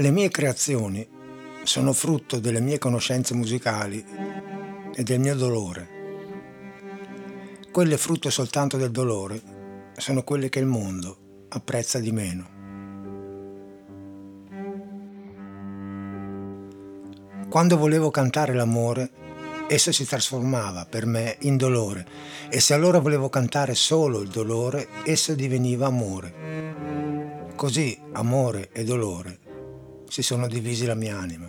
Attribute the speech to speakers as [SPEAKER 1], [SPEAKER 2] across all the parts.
[SPEAKER 1] Le mie creazioni sono frutto delle mie conoscenze musicali e del mio dolore. Quelle frutto soltanto del dolore sono quelle che il mondo apprezza di meno. Quando volevo cantare l'amore, esso si trasformava per me in dolore e se allora volevo cantare solo il dolore, esso diveniva amore. Così amore e dolore si sono divisi la mia anima.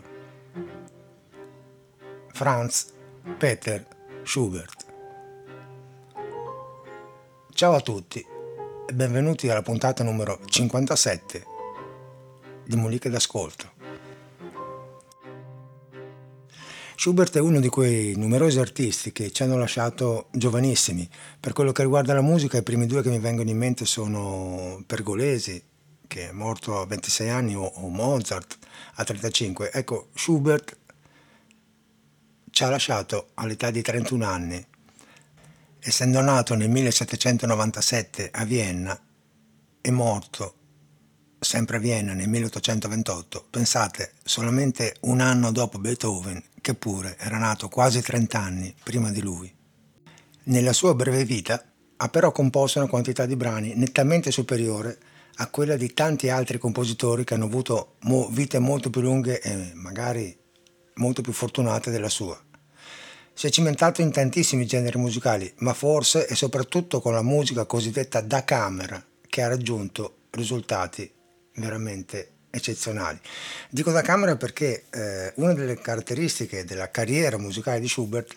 [SPEAKER 1] Franz Peter Schubert. Ciao a tutti e benvenuti alla puntata numero 57 di Moliche d'Ascolto. Schubert è uno di quei numerosi artisti che ci hanno lasciato giovanissimi. Per quello che riguarda la musica, i primi due che mi vengono in mente sono Pergolesi che è morto a 26 anni, o, o Mozart a 35. Ecco, Schubert ci ha lasciato all'età di 31 anni. Essendo nato nel 1797 a Vienna e morto sempre a Vienna nel 1828, pensate, solamente un anno dopo Beethoven, che pure era nato quasi 30 anni prima di lui. Nella sua breve vita ha però composto una quantità di brani nettamente superiore a quella di tanti altri compositori che hanno avuto mo- vite molto più lunghe e magari molto più fortunate della sua. Si è cimentato in tantissimi generi musicali, ma forse e soprattutto con la musica cosiddetta da camera che ha raggiunto risultati veramente eccezionali. Dico da camera perché eh, una delle caratteristiche della carriera musicale di Schubert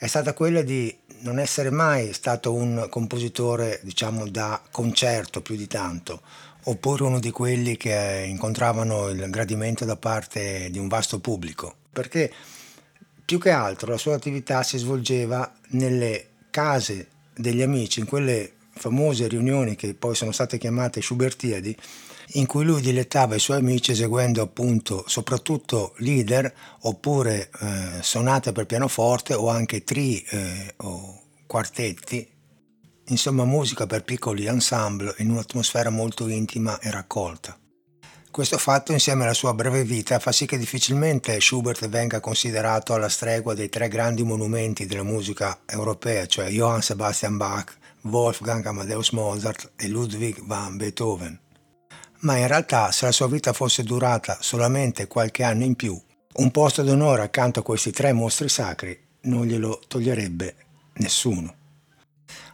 [SPEAKER 1] è stata quella di non essere mai stato un compositore, diciamo, da concerto più di tanto, oppure uno di quelli che incontravano il gradimento da parte di un vasto pubblico, perché più che altro la sua attività si svolgeva nelle case degli amici, in quelle famose riunioni che poi sono state chiamate Schubertiadi, in cui lui dilettava i suoi amici eseguendo appunto soprattutto leader oppure eh, sonate per pianoforte o anche tri eh, o quartetti, insomma musica per piccoli ensemble in un'atmosfera molto intima e raccolta. Questo fatto insieme alla sua breve vita fa sì che difficilmente Schubert venga considerato alla stregua dei tre grandi monumenti della musica europea, cioè Johann Sebastian Bach, Wolfgang Amadeus Mozart e Ludwig van Beethoven ma in realtà se la sua vita fosse durata solamente qualche anno in più, un posto d'onore accanto a questi tre mostri sacri non glielo toglierebbe nessuno.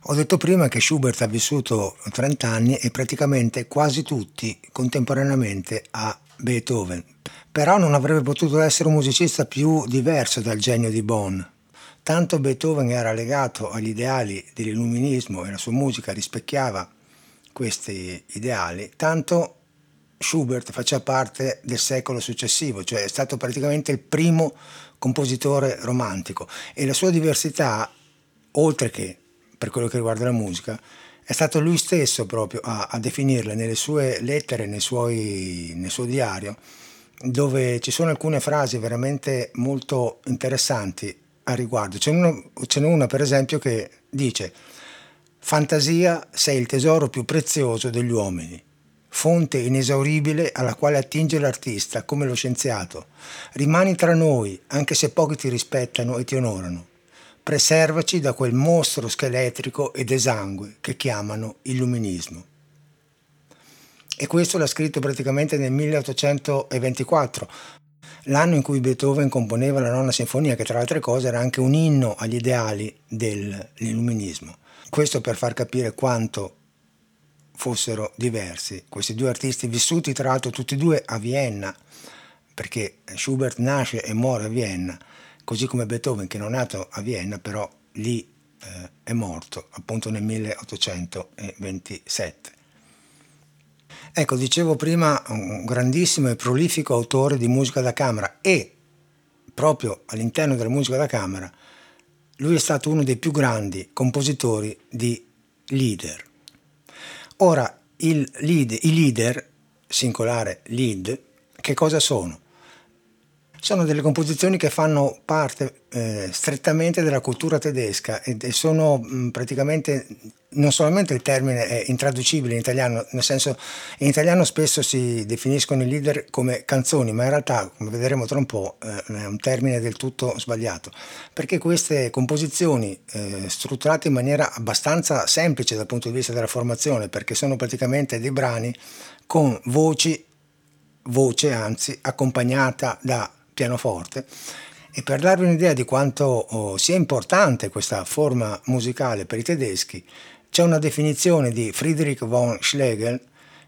[SPEAKER 1] Ho detto prima che Schubert ha vissuto 30 anni e praticamente quasi tutti contemporaneamente a Beethoven, però non avrebbe potuto essere un musicista più diverso dal genio di Bonn. Tanto Beethoven era legato agli ideali dell'illuminismo e la sua musica rispecchiava questi ideali, tanto Schubert faceva parte del secolo successivo, cioè è stato praticamente il primo compositore romantico e la sua diversità, oltre che per quello che riguarda la musica, è stato lui stesso proprio a, a definirla nelle sue lettere, nei suoi, nel suo diario, dove ci sono alcune frasi veramente molto interessanti a riguardo. Ce n'è, ce n'è una per esempio che dice Fantasia sei il tesoro più prezioso degli uomini fonte inesauribile alla quale attinge l'artista, come lo scienziato. Rimani tra noi, anche se pochi ti rispettano e ti onorano. Preservaci da quel mostro scheletrico ed esangue che chiamano illuminismo. E questo l'ha scritto praticamente nel 1824, l'anno in cui Beethoven componeva la nona sinfonia, che tra le altre cose era anche un inno agli ideali dell'illuminismo. Questo per far capire quanto fossero diversi. Questi due artisti vissuti tra l'altro tutti e due a Vienna, perché Schubert nasce e muore a Vienna, così come Beethoven che non è nato a Vienna, però lì eh, è morto appunto nel 1827. Ecco, dicevo prima, un grandissimo e prolifico autore di musica da camera e proprio all'interno della musica da camera lui è stato uno dei più grandi compositori di leader. Ora, lead, i leader, singolare lead, che cosa sono? Sono delle composizioni che fanno parte eh, strettamente della cultura tedesca e, sono mh, praticamente non solamente il termine è intraducibile in italiano, nel senso in italiano spesso si definiscono i leader come canzoni, ma in realtà, come vedremo tra un po', eh, è un termine del tutto sbagliato, perché queste composizioni eh, strutturate in maniera abbastanza semplice dal punto di vista della formazione, perché sono praticamente dei brani con voci, voce anzi, accompagnata da pianoforte. E per darvi un'idea di quanto oh, sia importante questa forma musicale per i tedeschi, c'è una definizione di Friedrich von Schlegel,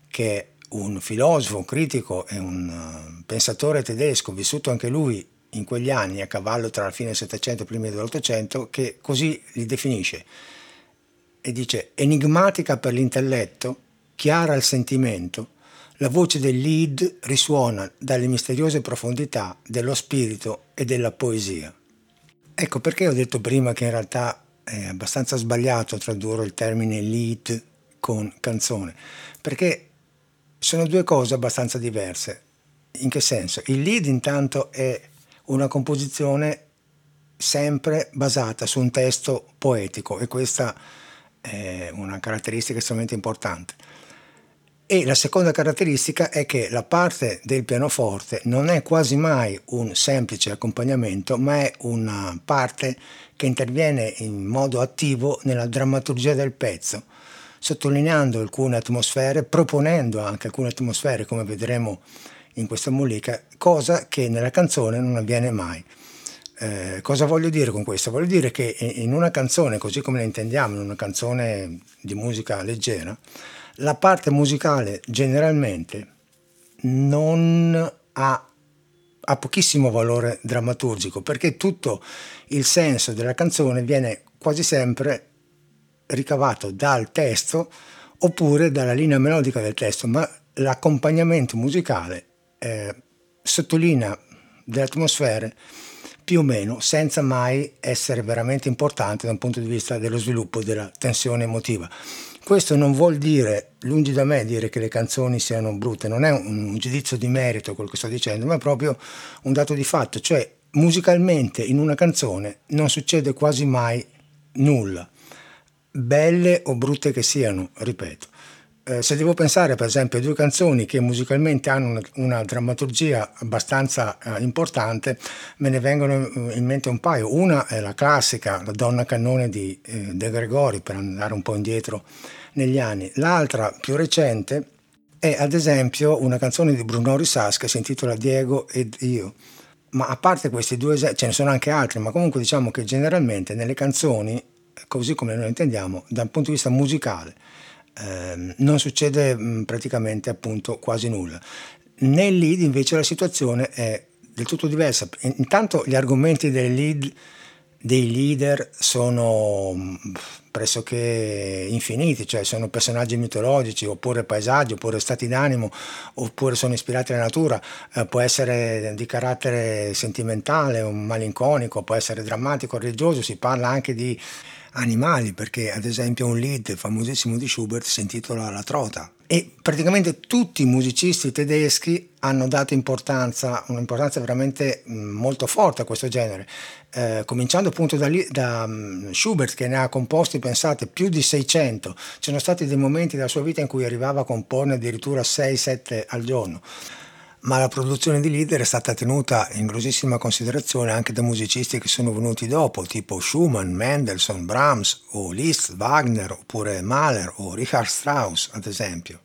[SPEAKER 1] che è un filosofo, un critico e un uh, pensatore tedesco, vissuto anche lui in quegli anni, a cavallo tra la fine del Settecento e i primi dell'Ottocento, che così li definisce e dice enigmatica per l'intelletto, chiara al sentimento, la voce del lead risuona dalle misteriose profondità dello spirito e della poesia. Ecco perché ho detto prima che in realtà è abbastanza sbagliato tradurre il termine lead con canzone, perché sono due cose abbastanza diverse. In che senso? Il lead intanto è una composizione sempre basata su un testo poetico e questa è una caratteristica estremamente importante. E la seconda caratteristica è che la parte del pianoforte non è quasi mai un semplice accompagnamento, ma è una parte che interviene in modo attivo nella drammaturgia del pezzo, sottolineando alcune atmosfere, proponendo anche alcune atmosfere, come vedremo in questa mollica, cosa che nella canzone non avviene mai. Eh, cosa voglio dire con questo? Voglio dire che in una canzone, così come la intendiamo, in una canzone di musica leggera, la parte musicale generalmente non ha, ha, pochissimo valore drammaturgico perché tutto il senso della canzone viene quasi sempre ricavato dal testo oppure dalla linea melodica del testo, ma l'accompagnamento musicale eh, sottolinea delle atmosfere più o meno senza mai essere veramente importante da un punto di vista dello sviluppo della tensione emotiva. Questo non vuol dire, lungi da me dire che le canzoni siano brutte, non è un, un giudizio di merito quello che sto dicendo, ma è proprio un dato di fatto, cioè musicalmente in una canzone non succede quasi mai nulla, belle o brutte che siano, ripeto. Eh, se devo pensare per esempio a due canzoni che musicalmente hanno una, una drammaturgia abbastanza eh, importante, me ne vengono in mente un paio. Una è la classica, la donna cannone di eh, De Gregori, per andare un po' indietro negli anni. L'altra, più recente, è ad esempio una canzone di Bruno Risas che si intitola Diego ed io. Ma a parte questi due esempi, ce ne sono anche altri, ma comunque diciamo che generalmente nelle canzoni, così come noi intendiamo, dal punto di vista musicale, ehm, non succede mh, praticamente appunto quasi nulla. Nel lead invece la situazione è del tutto diversa. Intanto gli argomenti del lead dei leader sono mm, pressoché infiniti, cioè sono personaggi mitologici, oppure paesaggi, oppure stati d'animo, oppure sono ispirati alla natura, eh, può essere di carattere sentimentale, malinconico, può essere drammatico, religioso, si parla anche di animali, perché ad esempio un lead famosissimo di Schubert si intitola La Trota. E praticamente tutti i musicisti tedeschi hanno dato importanza, un'importanza veramente molto forte a questo genere, eh, cominciando appunto da, da um, Schubert che ne ha composti, pensate, più di 600. Ci sono stati dei momenti della sua vita in cui arrivava a comporne addirittura 6-7 al giorno ma la produzione di leader è stata tenuta in grossissima considerazione anche da musicisti che sono venuti dopo, tipo Schumann, Mendelssohn, Brahms o Liszt, Wagner oppure Mahler o Richard Strauss ad esempio.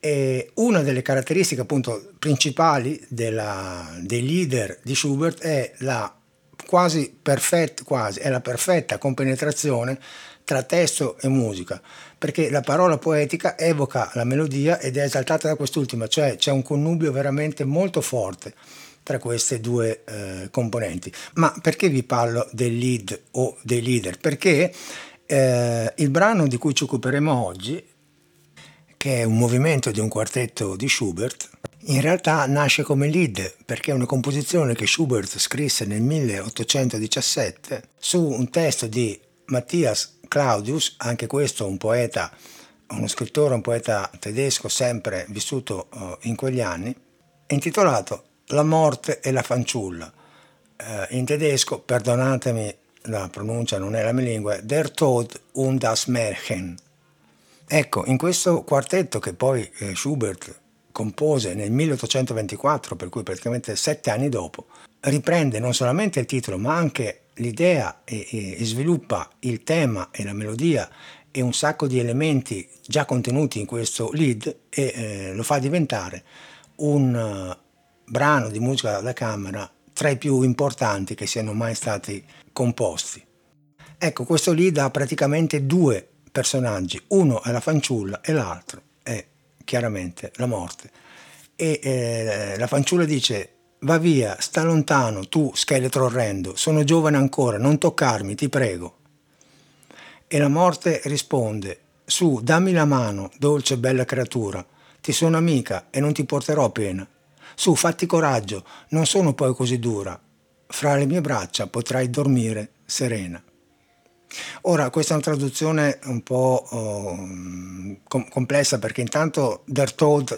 [SPEAKER 1] E una delle caratteristiche appunto principali della, dei leader di Schubert è la quasi perfetta, quasi, è la perfetta compenetrazione tra testo e musica, perché la parola poetica evoca la melodia ed è esaltata da quest'ultima, cioè c'è un connubio veramente molto forte tra queste due eh, componenti. Ma perché vi parlo del lead o dei leader? Perché eh, il brano di cui ci occuperemo oggi, che è un movimento di un quartetto di Schubert, in realtà nasce come lead perché è una composizione che Schubert scrisse nel 1817 su un testo di Matthias Claudius, anche questo un poeta, uno scrittore, un poeta tedesco sempre vissuto uh, in quegli anni, intitolato la morte e la fanciulla. Eh, in tedesco, perdonatemi, la pronuncia non è la mia lingua, Der Tod und das Märchen. Ecco, in questo quartetto che poi eh, Schubert compose nel 1824, per cui praticamente sette anni dopo, riprende non solamente il titolo ma anche l'idea e, e, sviluppa il tema e la melodia e un sacco di elementi già contenuti in questo lead e eh, lo fa diventare un uh, brano di musica da camera tra i più importanti che siano mai stati composti. Ecco, questo lead ha praticamente due personaggi, uno è la fanciulla e l'altro è chiaramente la morte. E eh, la fanciulla dice va via, sta lontano, tu scheletro orrendo, sono giovane ancora, non toccarmi, ti prego. E la morte risponde, su, dammi la mano, dolce e bella creatura, ti sono amica e non ti porterò pena. Su, fatti coraggio, non sono poi così dura. Fra le mie braccia potrai dormire serena. Ora, questa è una traduzione un po' oh, com- complessa perché intanto Der Tod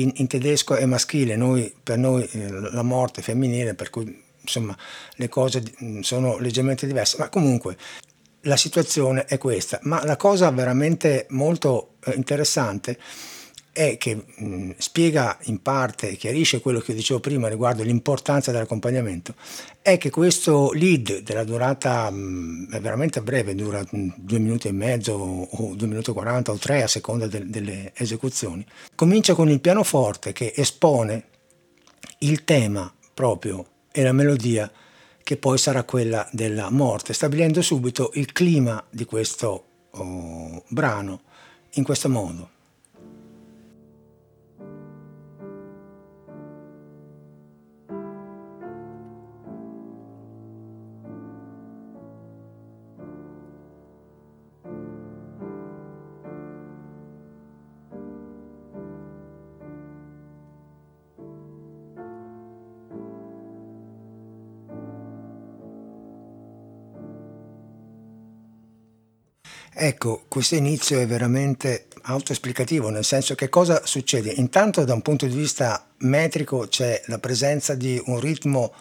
[SPEAKER 1] in, in, tedesco è maschile, noi, per noi eh, la morte è femminile, per cui insomma le cose sono leggermente diverse, ma comunque la situazione è questa. Ma la cosa veramente molto eh, interessante è che mh, spiega in parte e chiarisce quello che dicevo prima riguardo l'importanza dell'accompagnamento, è che questo lead della durata mh, è veramente breve, dura mh, due minuti e mezzo o due minuti e quaranta o tre a seconda de- delle esecuzioni, comincia con il pianoforte che espone il tema proprio e la melodia che poi sarà quella della morte, stabilendo subito il clima di questo oh, brano in questo modo. Ecco, questo inizio è veramente autoesplicativo, nel senso che cosa succede? Intanto da un punto di vista metrico c'è la presenza di un ritmo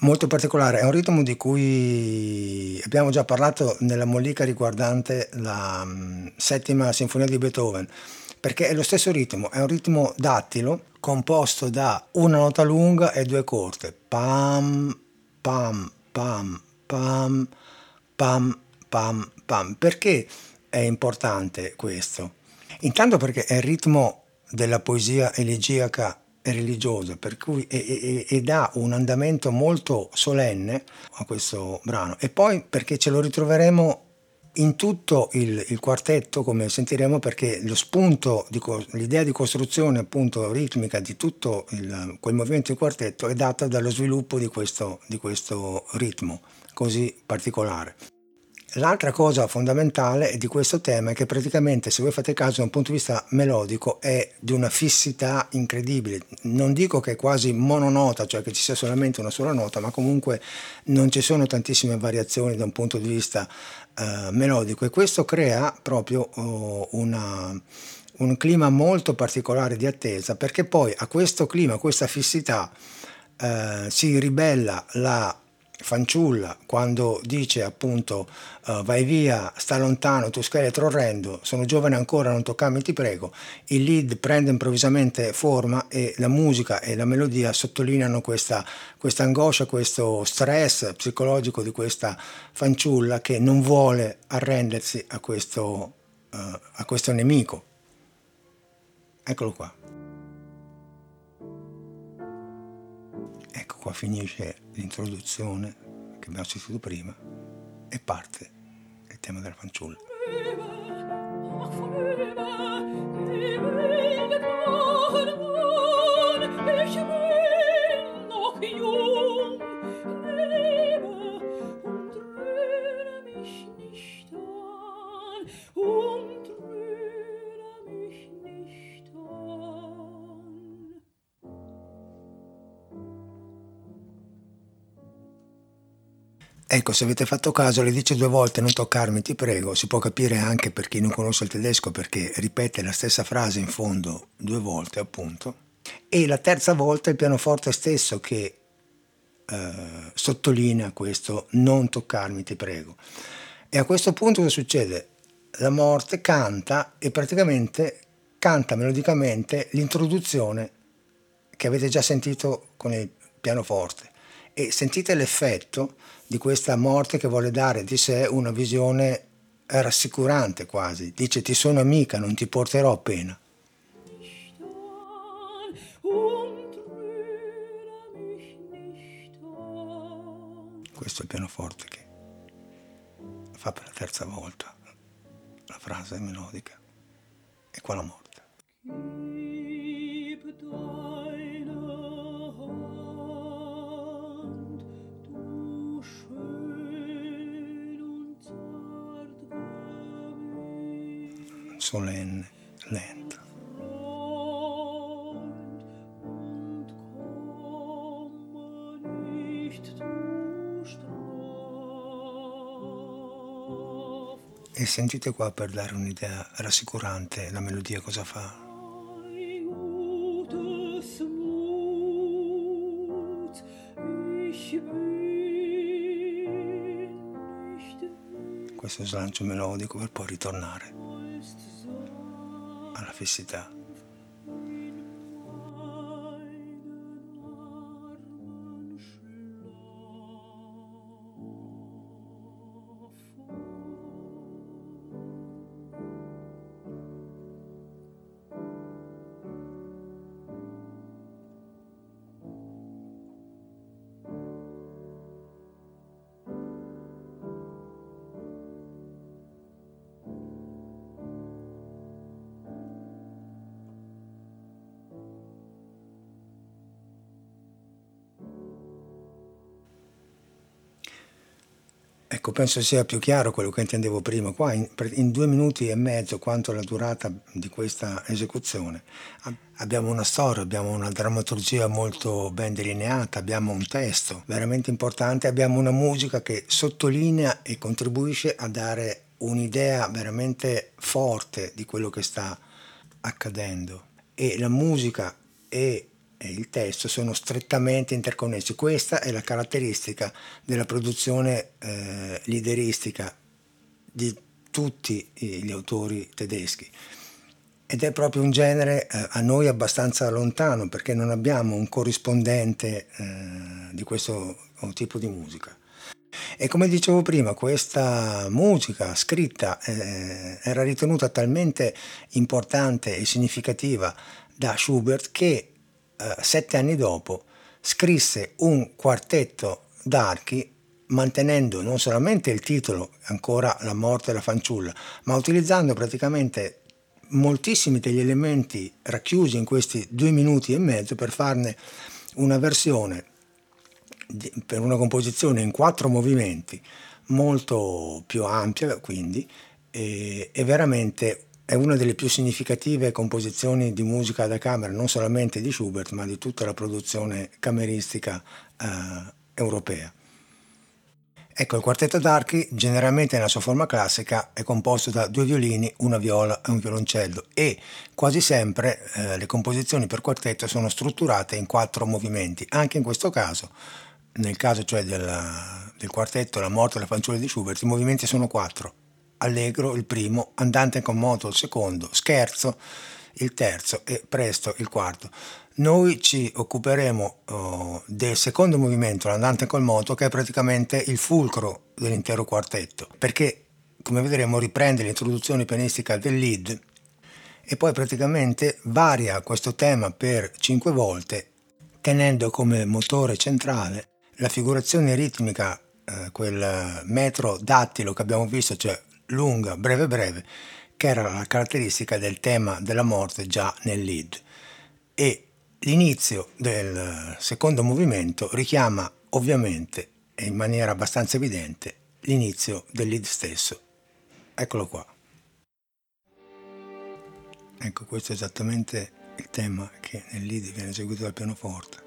[SPEAKER 1] molto particolare, è un ritmo di cui abbiamo già parlato nella mollica riguardante la um, settima sinfonia di Beethoven, perché è lo stesso ritmo, è un ritmo dattilo composto da una nota lunga e due corte, pam, pam, pam, pam, pam, pam, pam. Perché è importante questo? Intanto perché è il ritmo della poesia elegiaca e religiosa, per cui e, e, e, dà un andamento molto solenne a questo brano. E poi perché ce lo ritroveremo in tutto il, il quartetto, come sentiremo, perché lo spunto, di, l'idea di costruzione appunto ritmica di tutto il, quel movimento di quartetto è data dallo sviluppo di questo, di questo ritmo così particolare. L'altra cosa fondamentale di questo tema è che praticamente, se voi fate caso da un punto di vista melodico, è di una fissità incredibile. Non dico che è quasi mononota, cioè che ci sia solamente una sola nota, ma comunque non ci sono tantissime variazioni da un punto di vista uh, melodico e questo crea proprio uh, una, un clima molto particolare di attesa, perché poi a questo clima, a questa fissità, uh, si ribella la fanciulla quando dice appunto uh, vai via, sta lontano, tu scheletro orrendo, sono giovane ancora, non toccarmi ti prego, il lead prende improvvisamente forma e la musica e la melodia sottolineano questa, questa angoscia, questo stress psicologico di questa fanciulla che non vuole arrendersi a questo, uh, a questo nemico. Eccolo qua. Qua finisce l'introduzione che abbiamo sentito prima e parte il tema della fanciulla. Ecco, se avete fatto caso, le dice due volte non toccarmi, ti prego, si può capire anche per chi non conosce il tedesco perché ripete la stessa frase in fondo due volte, appunto. E la terza volta il pianoforte stesso che eh, sottolinea questo non toccarmi ti prego. E a questo punto cosa succede? La morte canta e praticamente canta melodicamente l'introduzione che avete già sentito con il pianoforte e sentite l'effetto di questa morte che vuole dare di sé una visione rassicurante quasi. Dice ti sono amica, non ti porterò a pena. Questo è il pianoforte che fa per la terza volta la frase melodica e qua la morte. Solenne, lenta. E sentite qua per dare un'idea rassicurante la melodia cosa fa. Questo slancio melodico per poi ritornare alla fissità. Ecco, penso sia più chiaro quello che intendevo prima. Qua in, in, due minuti e mezzo, quanto la durata di questa esecuzione, abbiamo una storia, abbiamo una drammaturgia molto ben delineata, abbiamo un testo veramente importante, abbiamo una musica che sottolinea e contribuisce a dare un'idea veramente forte di quello che sta accadendo. E la musica e e il testo sono strettamente interconnessi. Questa è la caratteristica della produzione eh, lideristica di tutti gli autori tedeschi. Ed è proprio un genere eh, a noi abbastanza lontano perché non abbiamo un corrispondente eh, di questo tipo di musica. E come dicevo prima, questa musica scritta eh, era ritenuta talmente importante e significativa da Schubert che eh, sette anni dopo, scrisse un quartetto d'archi mantenendo non solamente il titolo, ancora La morte della fanciulla, ma utilizzando praticamente moltissimi degli elementi racchiusi in questi due minuti e mezzo per farne una versione di, per una composizione in quattro movimenti molto più ampia quindi e, e veramente è una delle più significative composizioni di musica da camera, non solamente di Schubert, ma di tutta la produzione cameristica eh, europea. Ecco, il quartetto d'archi, generalmente nella sua forma classica, è composto da due violini, una viola e un violoncello e quasi sempre eh, le composizioni per quartetto sono strutturate in quattro movimenti. Anche in questo caso, nel caso cioè del, del quartetto La morte della fanciulla di Schubert, i movimenti sono quattro allegro il primo, andante con moto il secondo, scherzo il terzo e presto il quarto. Noi ci occuperemo oh, del secondo movimento, l'andante col moto, che è praticamente il fulcro dell'intero quartetto, perché come vedremo riprende l'introduzione pianistica del lead e poi praticamente varia questo tema per cinque volte, tenendo come motore centrale la figurazione ritmica, eh, quel metro dattilo che abbiamo visto, cioè lunga, breve breve, che era la caratteristica del tema della morte già nel lead. E l'inizio del secondo movimento richiama ovviamente e in maniera abbastanza evidente l'inizio del lead stesso. Eccolo qua. Ecco, questo è esattamente il tema che nel lead viene eseguito dal pianoforte.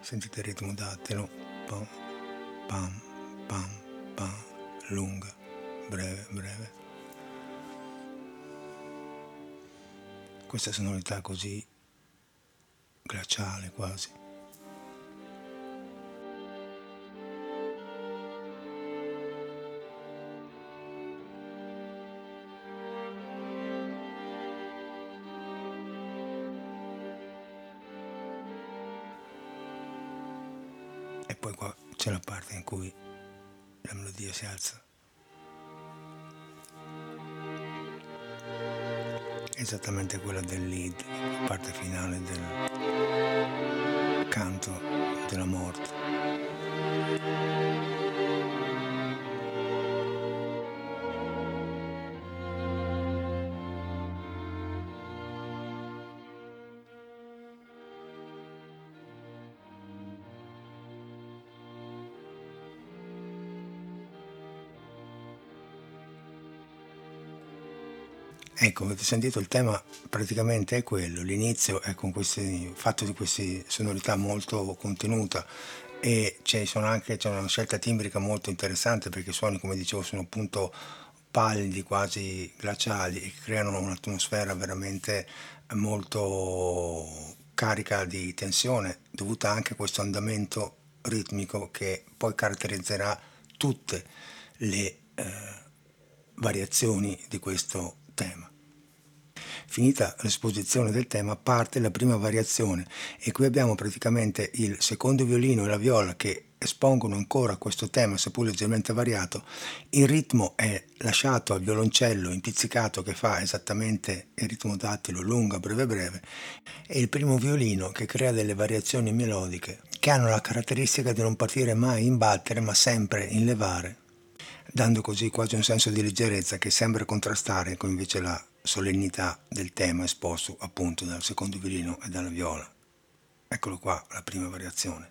[SPEAKER 1] Sentite il ritmo dattilo. Pam, pam, pam, pam, lunga, breve, breve. questa sonorità così glaciale quasi. E poi qua c'è la parte in cui la melodia si alza. Esattamente quella del lead, la parte finale del canto della morte. Ecco, avete sentito il tema praticamente è quello, l'inizio è con questi, fatto di queste sonorità molto contenuta e c'è, anche, c'è una scelta timbrica molto interessante perché i suoni, come dicevo, sono appunto pallidi, quasi glaciali e creano un'atmosfera veramente molto carica di tensione dovuta anche a questo andamento ritmico che poi caratterizzerà tutte le eh, variazioni di questo tema. Finita l'esposizione del tema parte la prima variazione e qui abbiamo praticamente il secondo violino e la viola che espongono ancora questo tema seppur leggermente variato. Il ritmo è lasciato al violoncello impizzicato che fa esattamente il ritmo dattilo lunga, breve, breve e il primo violino che crea delle variazioni melodiche che hanno la caratteristica di non partire mai in battere ma sempre in levare dando così quasi un senso di leggerezza che sembra contrastare con invece la solennità del tema esposto appunto dal secondo violino e dalla viola. Eccolo qua la prima variazione.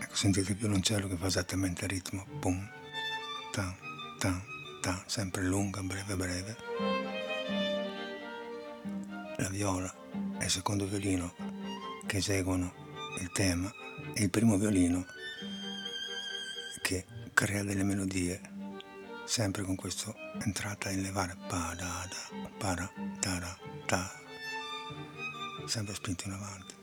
[SPEAKER 1] Ecco, sentite il violoncello che fa esattamente il ritmo. Pum, ta, ta, ta, sempre lunga, breve, breve. La viola e il secondo violino che eseguono il tema e il primo violino che crea delle melodie sempre con questa entrata in levare pa da para da da sempre spinto in avanti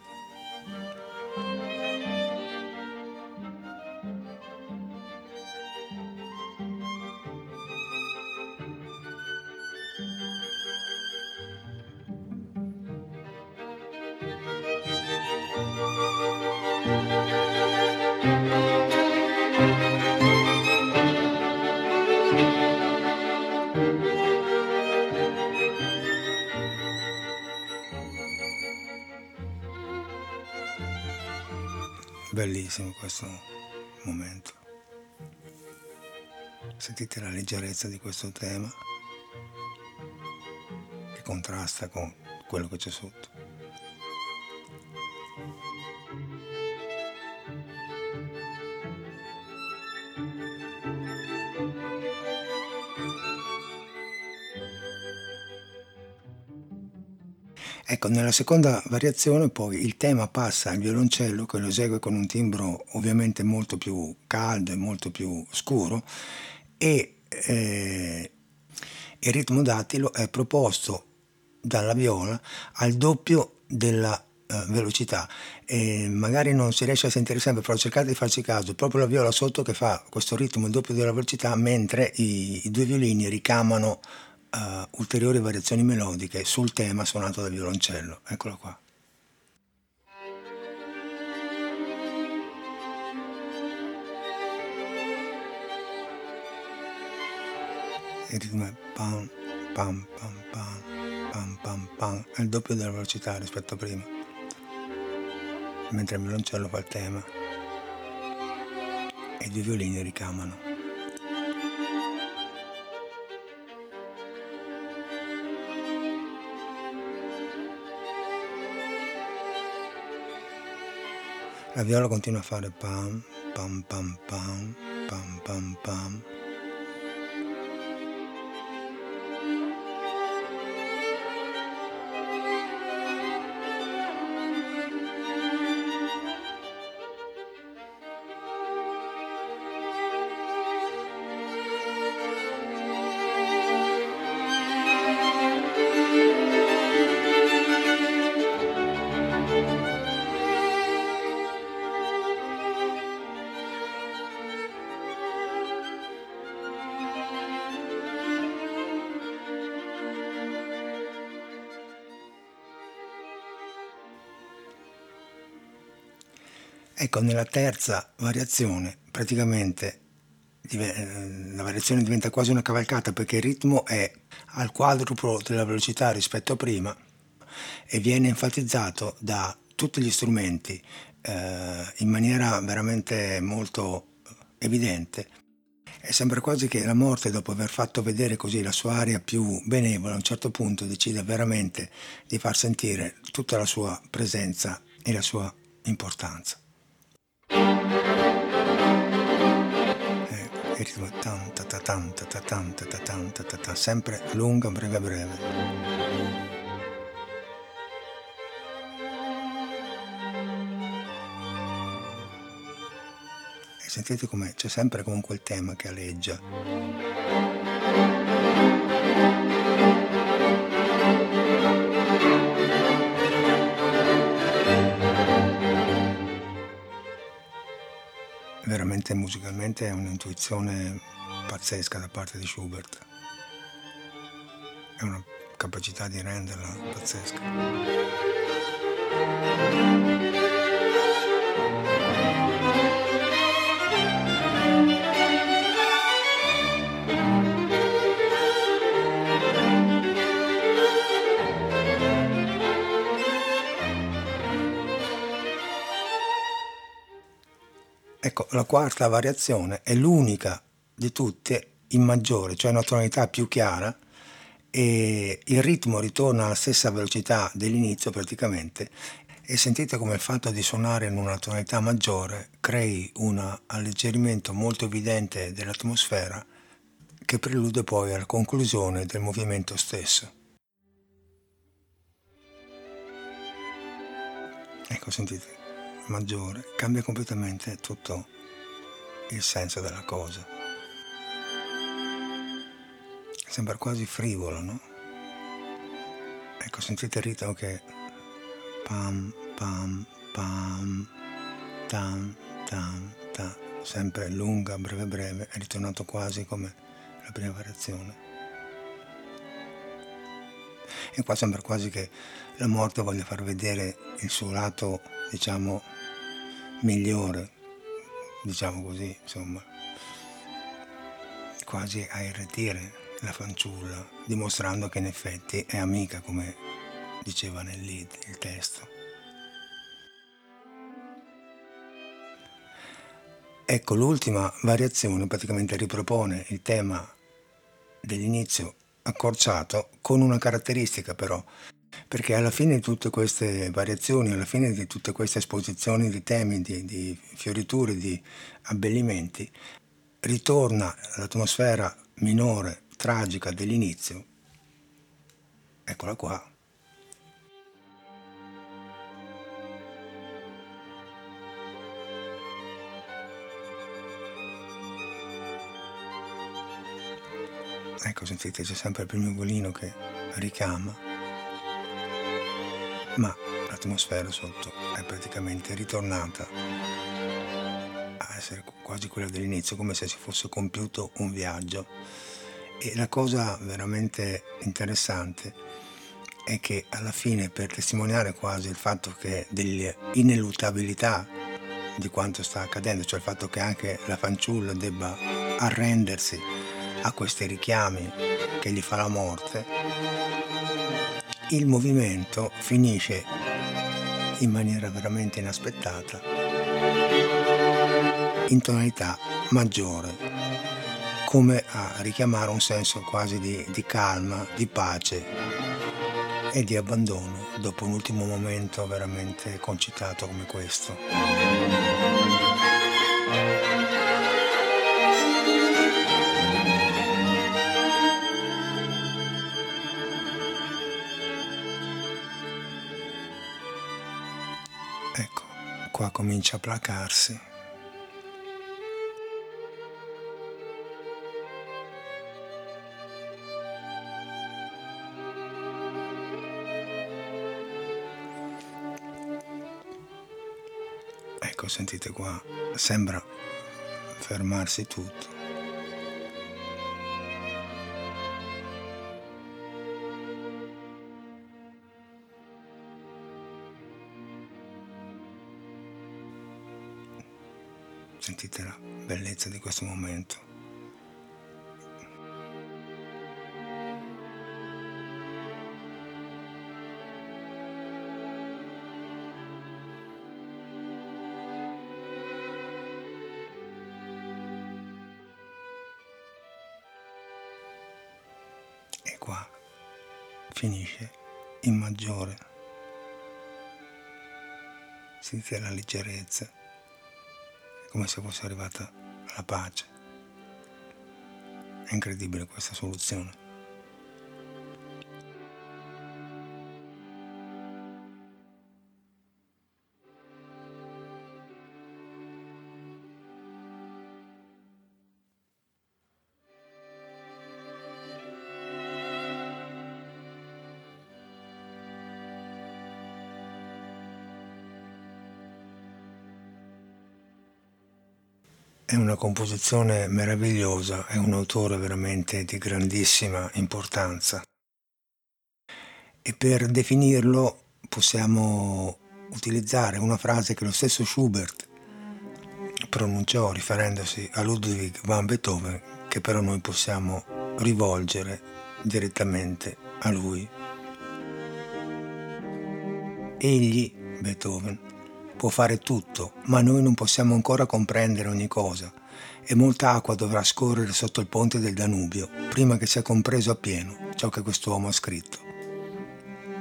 [SPEAKER 1] bellissimo questo momento. Sentite la leggerezza di questo tema che contrasta con quello che c'è sotto. Ecco, nella seconda variazione poi il tema passa al violoncello che lo esegue con un timbro ovviamente molto più caldo e molto più scuro e eh, il ritmo dattilo è proposto dalla viola al doppio della eh, velocità. E magari non si riesce a sentire sempre però cercate di farci caso proprio la viola sotto che fa questo ritmo il doppio della velocità mentre i, i due violini ricamano uh, ulteriori variazioni melodiche sul tema suonato dal violoncello. Eccolo qua. Il ritmo è pam, pam, pam, pam, pam, pam, pam, è il doppio della velocità rispetto a prima, mentre il violoncello fa il tema e i due violini ricamano. La viola continua a fare pam, pam, pam, pam, pam, pam, pam. Ecco, nella terza variazione praticamente eh, la variazione diventa quasi una cavalcata perché il ritmo è al quadruplo della velocità rispetto a prima e viene enfatizzato da tutti gli strumenti eh, in maniera veramente molto evidente. E sembra quasi che la morte, dopo aver fatto vedere così la sua aria più benevola, a un certo punto decide veramente di far sentire tutta la sua presenza e la sua importanza. Il ritmo è tan ta ta tan ta ta tan ta ta tan ta ta ta sempre lunga, breve breve. E sentite come c'è sempre comunque il tema che aleggia. Veramente musicalmente è un'intuizione pazzesca da parte di Schubert. È una capacità di renderla pazzesca. Ecco, la quarta variazione è l'unica di tutte in maggiore, cioè una tonalità più chiara e il ritmo ritorna alla stessa velocità dell'inizio praticamente e sentite come il fatto di suonare in una tonalità maggiore crei un alleggerimento molto evidente dell'atmosfera che prelude poi alla conclusione del movimento stesso. Ecco, sentite maggiore cambia completamente tutto il senso della cosa. Sembra quasi frivolo, no? Ecco, sentite il ritmo che pam pam pam tam tam tam sempre lunga, breve breve, è ritornato quasi come la prima variazione. E qua sembra quasi che la morte voglia far vedere il suo lato, diciamo, migliore, diciamo così, insomma, quasi a irretire la fanciulla, dimostrando che in effetti è amica, come diceva nel lead il testo. Ecco, l'ultima variazione praticamente ripropone il tema dell'inizio accorciato con una caratteristica però perché alla fine di tutte queste variazioni, alla fine di tutte queste esposizioni di temi, di, di fioriture, di abbellimenti, ritorna l'atmosfera minore, tragica dell'inizio. Eccola qua. Ecco, sentite, c'è sempre il primo violino che richiama ma l'atmosfera sotto è praticamente ritornata a essere quasi quella dell'inizio, come se si fosse compiuto un viaggio. E la cosa veramente interessante è che alla fine, per testimoniare quasi il fatto che dell'ineluttabilità di quanto sta accadendo, cioè il fatto che anche la fanciulla debba arrendersi a questi richiami che gli fa la morte, il movimento finisce in maniera veramente inaspettata in tonalità maggiore, come a richiamare un senso quasi di, di calma, di pace e di abbandono dopo un ultimo momento veramente concitato come questo. Qua comincia a placarsi. Ecco, sentite qua, sembra fermarsi tutto. Sentite la bellezza di questo momento. E qua finisce in maggiore. Sentite la leggerezza, come se fosse arrivata alla pace. È incredibile questa soluzione. Composizione meravigliosa, è un autore veramente di grandissima importanza. E per definirlo possiamo utilizzare una frase che lo stesso Schubert pronunciò riferendosi a Ludwig van Beethoven, che però noi possiamo rivolgere direttamente a lui. Egli, Beethoven, può fare tutto, ma noi non possiamo ancora comprendere ogni cosa e molta acqua dovrà scorrere sotto il ponte del Danubio prima che sia compreso appieno ciò che quest'uomo ha scritto.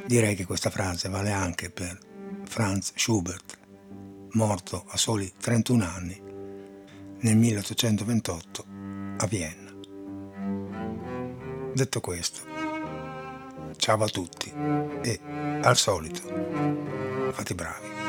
[SPEAKER 1] Direi che questa frase vale anche per Franz Schubert, morto a soli 31 anni nel 1828 a Vienna. Detto questo, ciao a tutti e al solito, fate bravi.